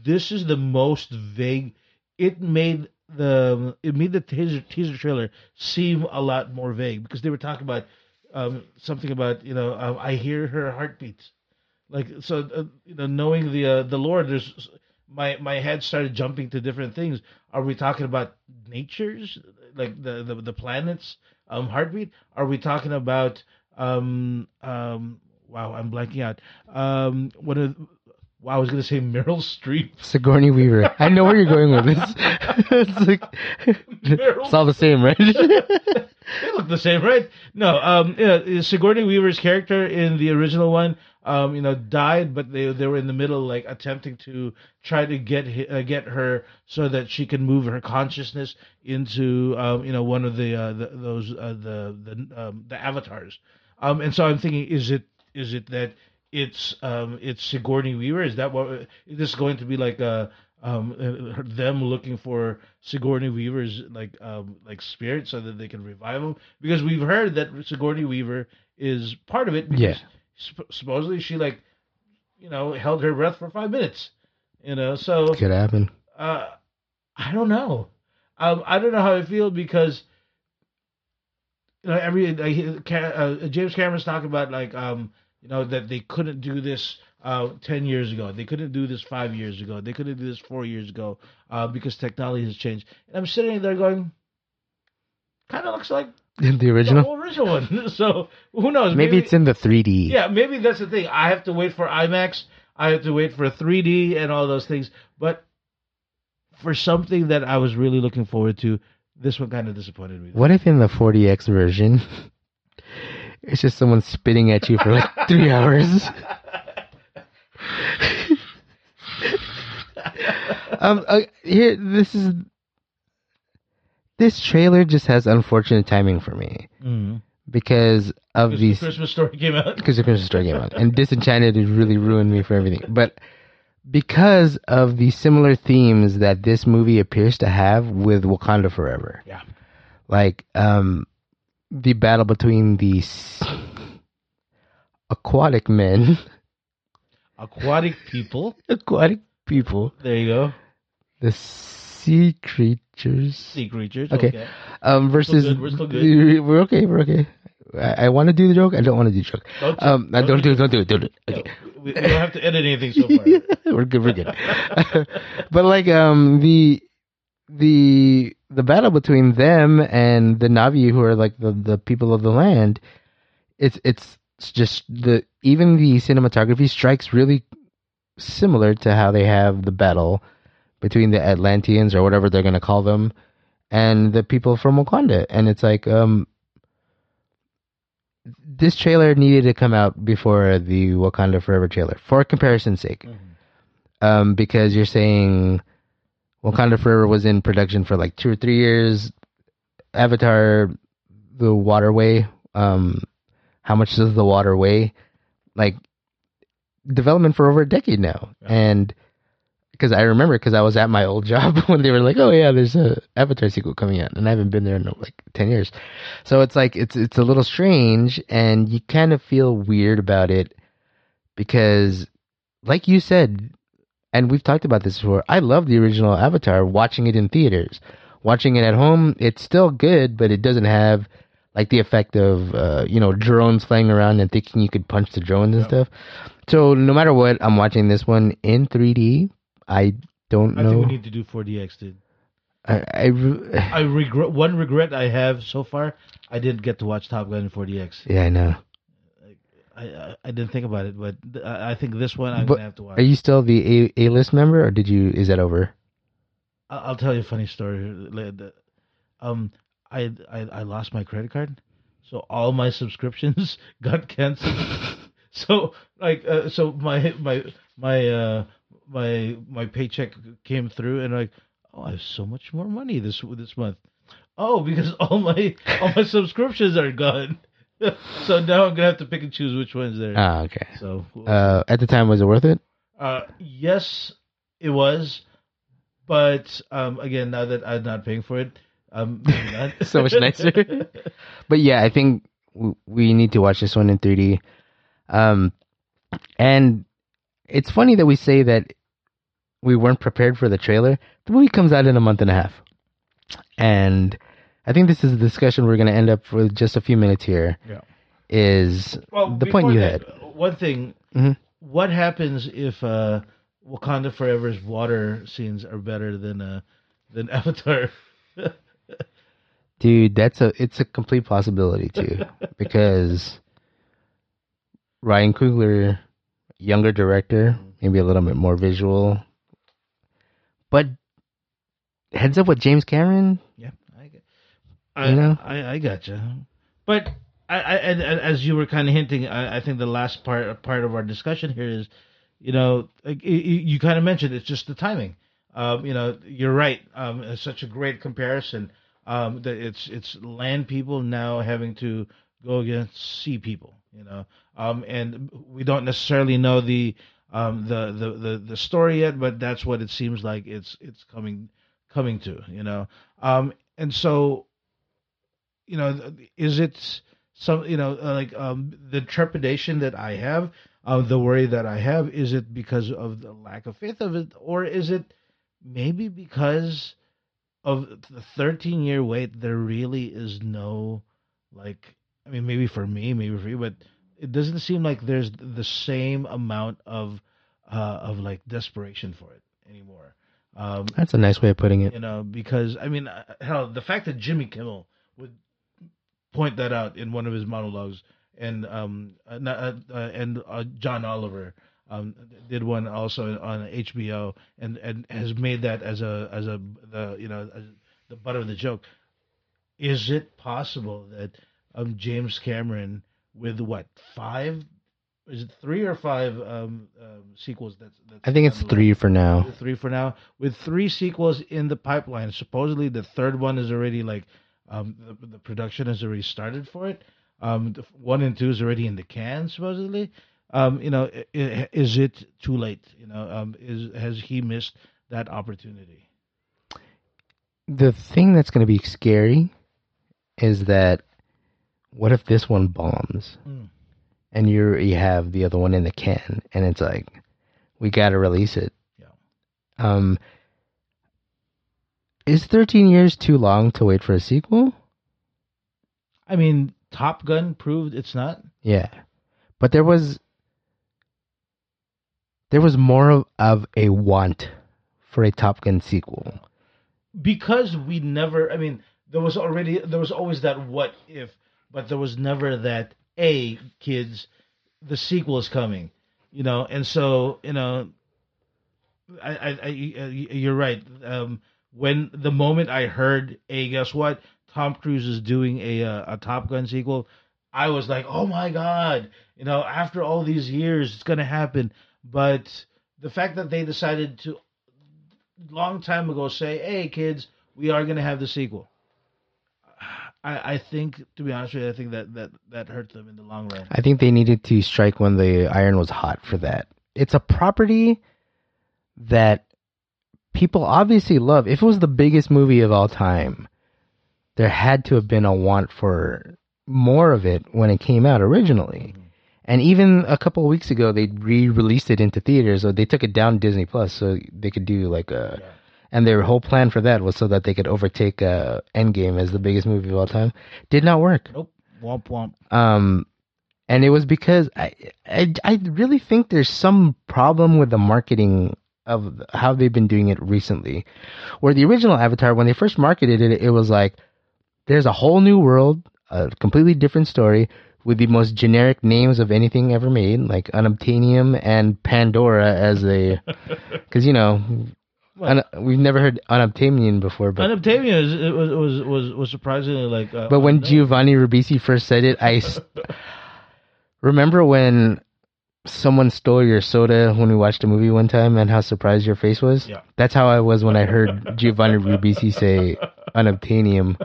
this is the most vague. It made the it made the teaser teaser trailer seem a lot more vague because they were talking about um, something about you know um, I hear her heartbeats, like so uh, you know knowing the uh, the Lord. There's my my head started jumping to different things. Are we talking about nature's like the the, the planets um heartbeat? Are we talking about um um wow I'm blanking out um what are wow I was gonna say Meryl Streep. Sigourney Weaver. I know where you're going with this. it's like it's all the same, right? they look the same, right? No, um, yeah, Sigourney Weaver's character in the original one, um, you know, died, but they they were in the middle, like attempting to try to get uh, get her so that she can move her consciousness into, um, you know, one of the, uh, the those uh, the the um, the avatars. Um, and so I'm thinking, is it is it that it's um it's Sigourney Weaver? Is that what is this going to be like a um uh, them looking for Sigourney Weaver's like um like spirit so that they can revive him? Because we've heard that Sigourney Weaver is part of it. Because Yeah. sup- supposedly she like you know held her breath for five minutes. You know, so Could happen. uh, I don't know. Um, I don't know how I feel because you know every like, uh, James Cameron's talking about like um you know that they couldn't do this uh ten years ago. They couldn't do this five years ago. They couldn't do this four years ago uh, because technology has changed. And I'm sitting there going, kind of looks like The the original. whole original one. so who knows? Maybe it's in the 3D. Yeah, maybe that's the thing. I have to wait for IMAX. I have to wait for 3D and all those things. But for something that I was really looking forward to, this one kind of disappointed me. What if in the 4DX version, it's just someone spitting at you for like three hours? um, uh, here, this is this trailer just has unfortunate timing for me Mm-hmm. because of Because these the Christmas story came out. because the Christmas story came out, and Disenchanted has really ruined me for everything. But because of the similar themes that this movie appears to have with Wakanda Forever, Yeah. like um, the battle between these aquatic men, Aquatic people. aquatic people, There you go. the sea creatures, Sea creatures. Okay. Okay. um, versus good, we're still good. we're okay, we're okay. I, I want to do the joke. I don't want to do the joke. Don't, Um, I don't do it. Don't do it. Don't do it. Okay. we, we don't have to edit anything so far. we're good. We're good. but like um the the the battle between them and the Navi, who are like the the people of the land, it's it's it's just the even the cinematography strikes really similar to how they have the battle between the Atlanteans or whatever they're gonna call them and the people from Wakanda, and it's like um. This trailer needed to come out before the Wakanda Forever trailer, for comparison's sake Mhm. um, because you're saying Wakanda Forever was in production for like two or three years. Avatar, the waterway, um, how much does the water weigh? Like development for over a decade now, Yeah. and because I remember because I was at my old job when they were like, "Oh yeah, there's a Avatar sequel coming out," and I haven't been there in like ten years, so it's like it's it's a little strange, and you kind of feel weird about it because, like you said, and we've talked about this before. I love the original Avatar. Watching it in theaters, watching it at home, it's still good, but it doesn't have like the effect of uh, you know drones flying around and thinking you could punch the drones and stuff. So no matter what, I'm watching this one in 3D. I don't know. I think we need to do 4DX, dude. I, I, re- I regret one regret I have so far. I didn't get to watch Top Gun in 4DX. yeah, I know. I, I I didn't think about it, but I I think this one I'm But gonna have to watch. Are you still the A A list member, or did you? Is that over? I- I'll tell you a funny story. later. Um, I, I I lost my credit card, so all my subscriptions got canceled. so like, uh, so my my my uh my my paycheck came through, and like, oh, I have so much more money this this month. Oh, because all my all my subscriptions are gone. so now I'm gonna have to pick and choose which one's there. Ah, okay. so we'll Uh, at the time, was it worth it? uh, yes, it was, but um, again, now that I'm not paying for it, Um. So much nicer. but yeah, I think w- we need to watch this one in 3D. Um, and it's funny that we say that we weren't prepared for the trailer. The movie comes out in a month and a half, and I think this is a discussion we're going to end up with just a few minutes here. Yeah. Is well, the point you that, had? One thing. Mhm. What happens if uh, Wakanda Forever's water scenes are better than uh, than Avatar? Dude, that's a it's a complete possibility too, because Ryan Coogler, younger director, maybe a little bit more visual, but heads up with James Cameron. Yeah, I get. I, You know? I, I gotcha. But I, I as you were kind of hinting, I, I think the last part part of our discussion here is, you know, like, you, you kind of mentioned it's just the timing. Um, you know, you're right. Um, it's such a great comparison. Um, that it's it's land people now having to go against sea people. You know, um, and we don't necessarily know the um the, the the the story yet, but that's what it seems like it's it's coming coming to. You know, um, and so you know, is it some, you know, uh, like um, the trepidation that I have, uh, the worry that I have, is it because of the lack of faith of it, or is it maybe because of the 13 year wait? There really is no, like, I mean, maybe for me, maybe for you, but it doesn't seem like there's the same amount of, uh, of like desperation for it anymore. Um, That's a nice way of putting it. you know, because I mean, uh, hell, the fact that Jimmy Kimmel would point that out in one of his monologues, and um, uh, uh, uh, and uh, John Oliver um did one also on HBO, and and has made that as a as a the you know as the butt of the joke. Is it possible that um James Cameron with what five? Is it three or five um, um sequels? That's, that's I think it's three for now. three for now. With three sequels in the pipeline, supposedly the third one is already like um, the, the production has already started for it. Um, the one and two is already in the can, supposedly. Um, you know, is it too late? You know, um, is has he missed that opportunity? The thing that's going to be scary is that what if this one bombs Mm. and you you have the other one in the can and it's like we got to release it. Yeah. Um is 13 years too long to wait for a sequel? I mean, Top Gun proved it's not. Yeah. But there was there was more of, a want for a Top Gun sequel. because we never i mean there was already there was always that what if but there was never that a kids the sequel is coming you know? And so you know i i, I you're right. Um when the moment i heard hey guess what? Tom cruise is doing a uh, a top gun sequel i was like oh my god you know? After all these years it's gonna happen but the fact that they decided to long time ago say, "Hey, kids, we are going to have the sequel." I, I think, to be honest with you, I think that that that hurt them in the long run. I think they needed to strike when the iron was hot for that. It's a property that people obviously love. If it was the biggest movie of all time, there had to have been a want for more of it when it came out originally. Mm-hmm. And even a couple of weeks ago, they re-released it into theaters, or they took it down Disney Plus, so they could do like a. Yeah. And their whole plan for that was so that they could overtake uh, Endgame as the biggest movie of all time. Did not work. Nope. Womp womp. Um, and it was because I, I, I really think there's some problem with the marketing of how they've been doing it recently. Where the original Avatar, when they first marketed it, it was like, there's a whole new world, a completely different story with the most generic names of anything ever made, like Unobtainium and Pandora as a, because you know, un, we've never heard Unobtainium before, but Unobtainium is, it was was was was surprisingly like. Uh, but when. Giovanni Ribisi first said it, I s- remember when someone stole your soda when we watched a movie one time and how surprised your face was. Yeah. That's how I was when I heard Giovanni Ribisi say unobtainium.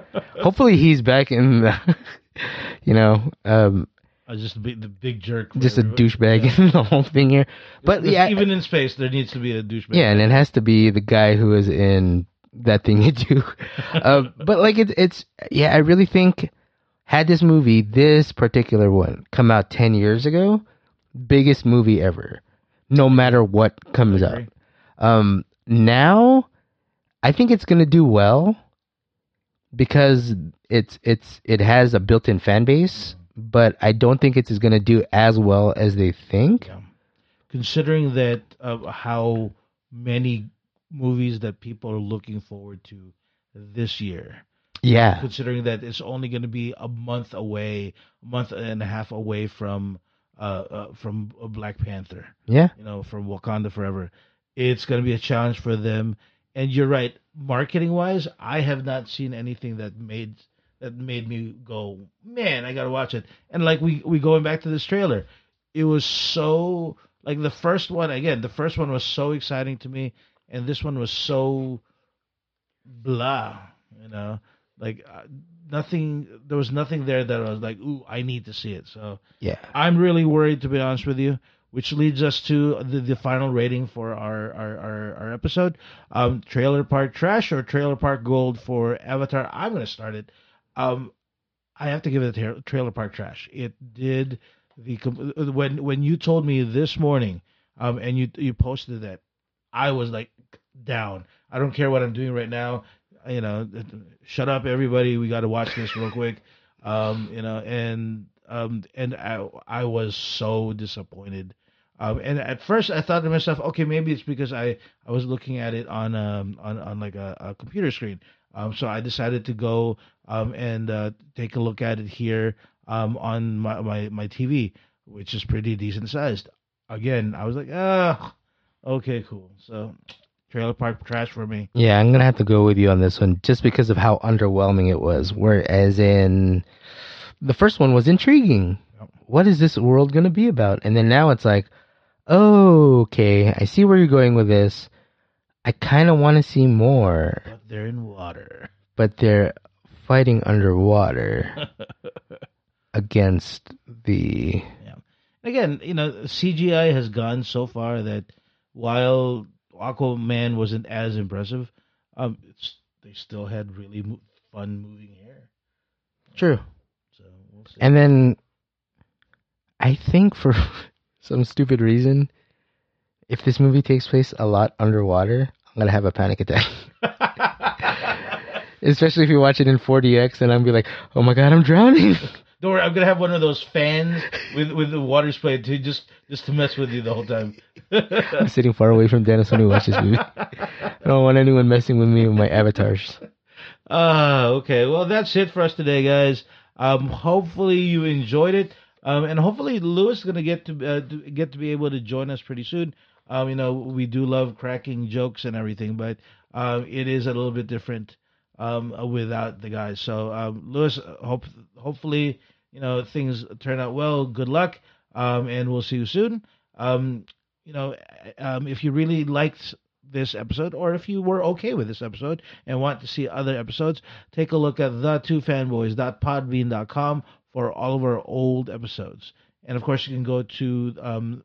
Hopefully he's back in the, you know, um, I just the big, the big jerk. just a douchebag Yeah. in the whole thing here. But yeah, even in space, there needs to be a douchebag. yeah, and it has to be the guy who is in that thing you do. uh, but like it's it's yeah, I really think had this movie, this particular one, come out ten years ago, biggest movie ever, no matter what comes out. Um, now, I think it's gonna do well because it's it's it has a built-in fan base, but I don't think it's gonna do as well as they think. Yeah. Considering that uh, how many movies that people are looking forward to this year. Yeah, Considering that it's only going to be a month away, a month and a half away from uh, uh from Black Panther. yeah, you know, from Wakanda Forever. It's going to be a challenge for them. And you're right, marketing wise, I have not seen anything that made that made me go, man, I got to watch it. And like we we going back to this trailer, it was so like the first one again, the first one was so exciting to me, and this one was so blah, you know, like uh, nothing. There was nothing there that I was like, ooh, I need to see it. So yeah. I'm really worried, to be honest with you. Which leads us to the, the final rating for our our, our, our episode. Um, trailer Park Trash or Trailer Park Gold for Avatar. I'm going to start it. Um, I have to give it a tra- Trailer Park Trash. It did the when when you told me this morning, um, and you you posted that, I was like down. I don't care what I'm doing right now. You know, shut up, everybody. We got to watch this real quick. Um, you know, and um, and I I was so disappointed. Um, and at first I thought to myself, okay, maybe it's because I, I was looking at it on um on, on like a, a computer screen. Um, so I decided to go um and uh, take a look at it here um on my, my my TV, which is pretty decent sized. Again, I was like, ah, okay, cool. So trailer park trash for me. Yeah, I'm gonna have to go with you on this one just because of how underwhelming it was. Whereas in the first one was intriguing. What is this world gonna be about? And then now it's like, oh, okay, I see where you're going with this. I kind of want to see more, But they're in water. but they're fighting underwater against the. again, you know, CGI has gone so far that while Aquaman wasn't as impressive, um, it's, they still had really mo- fun moving hair. True. And then I think for some stupid reason, if this movie takes place a lot underwater, I'm gonna have a panic attack. Especially if you watch it in 4DX, and I'm be like, "Oh my god, I'm drowning!" Don't worry, I'm gonna have one of those fans with with the water spray to just just to mess with you the whole time. I'm sitting far away from Dennis when we watch this movie. I don't want anyone messing with me with my avatars. Ah, okay. Well, that's it for us today, guys. Um, hopefully you enjoyed it, um, and hopefully Lewis is gonna get to uh, to- get to be able to join us pretty soon. Um, you know, we do love cracking jokes and everything, but um, it is a little bit different um, without the guys. So, um, Lewis, hope hopefully you know things turn out well. Good luck, um, and we'll see you soon. Um, you know, um, if you really liked this episode, or if you were okay with this episode and want to see other episodes, take a look at the two fanboys.podbean.com for all of our old episodes. And of course, you can go to um,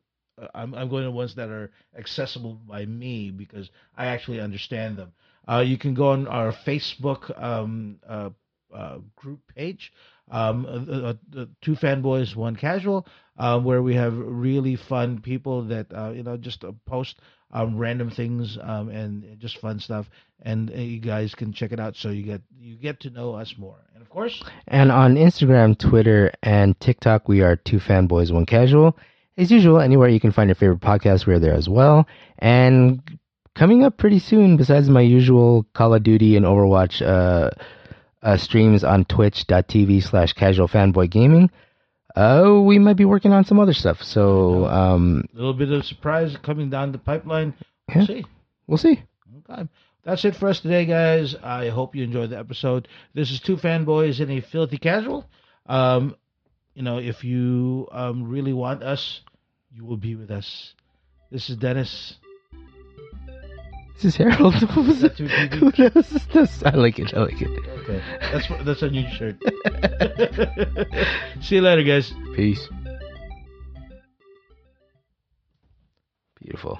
I'm I'm going to ones that are accessible by me because I actually understand them. Uh, you can go on our Facebook um, uh, uh, group page, um, uh, uh, uh, two fanboys, one casual, where we have really fun people that uh, you know just post um, random things um, and just fun stuff, and uh, you guys can check it out so you get you get to know us more. And of course, And on Instagram, Twitter, and TikTok, we are two fanboys, one casual. As usual, anywhere you can find your favorite podcast, we're there as well. And coming up pretty soon, besides my usual Call of Duty and Overwatch uh, uh, streams on twitch.tv slash casual fanboy gaming, uh, we might be working on some other stuff. So um, a little bit of surprise coming down the pipeline. We'll Yeah. see. we'll see. Okay. That's it for us today, guys. I hope you enjoyed the episode. This is two fanboys in a filthy casual. Um, you know, if you um, really want us, you will be with us. This is Dennis. This is Harold. What was That? Who else is this? I like it. I like it. Okay, that's that's a new shirt. See you later, guys. Peace. Beautiful.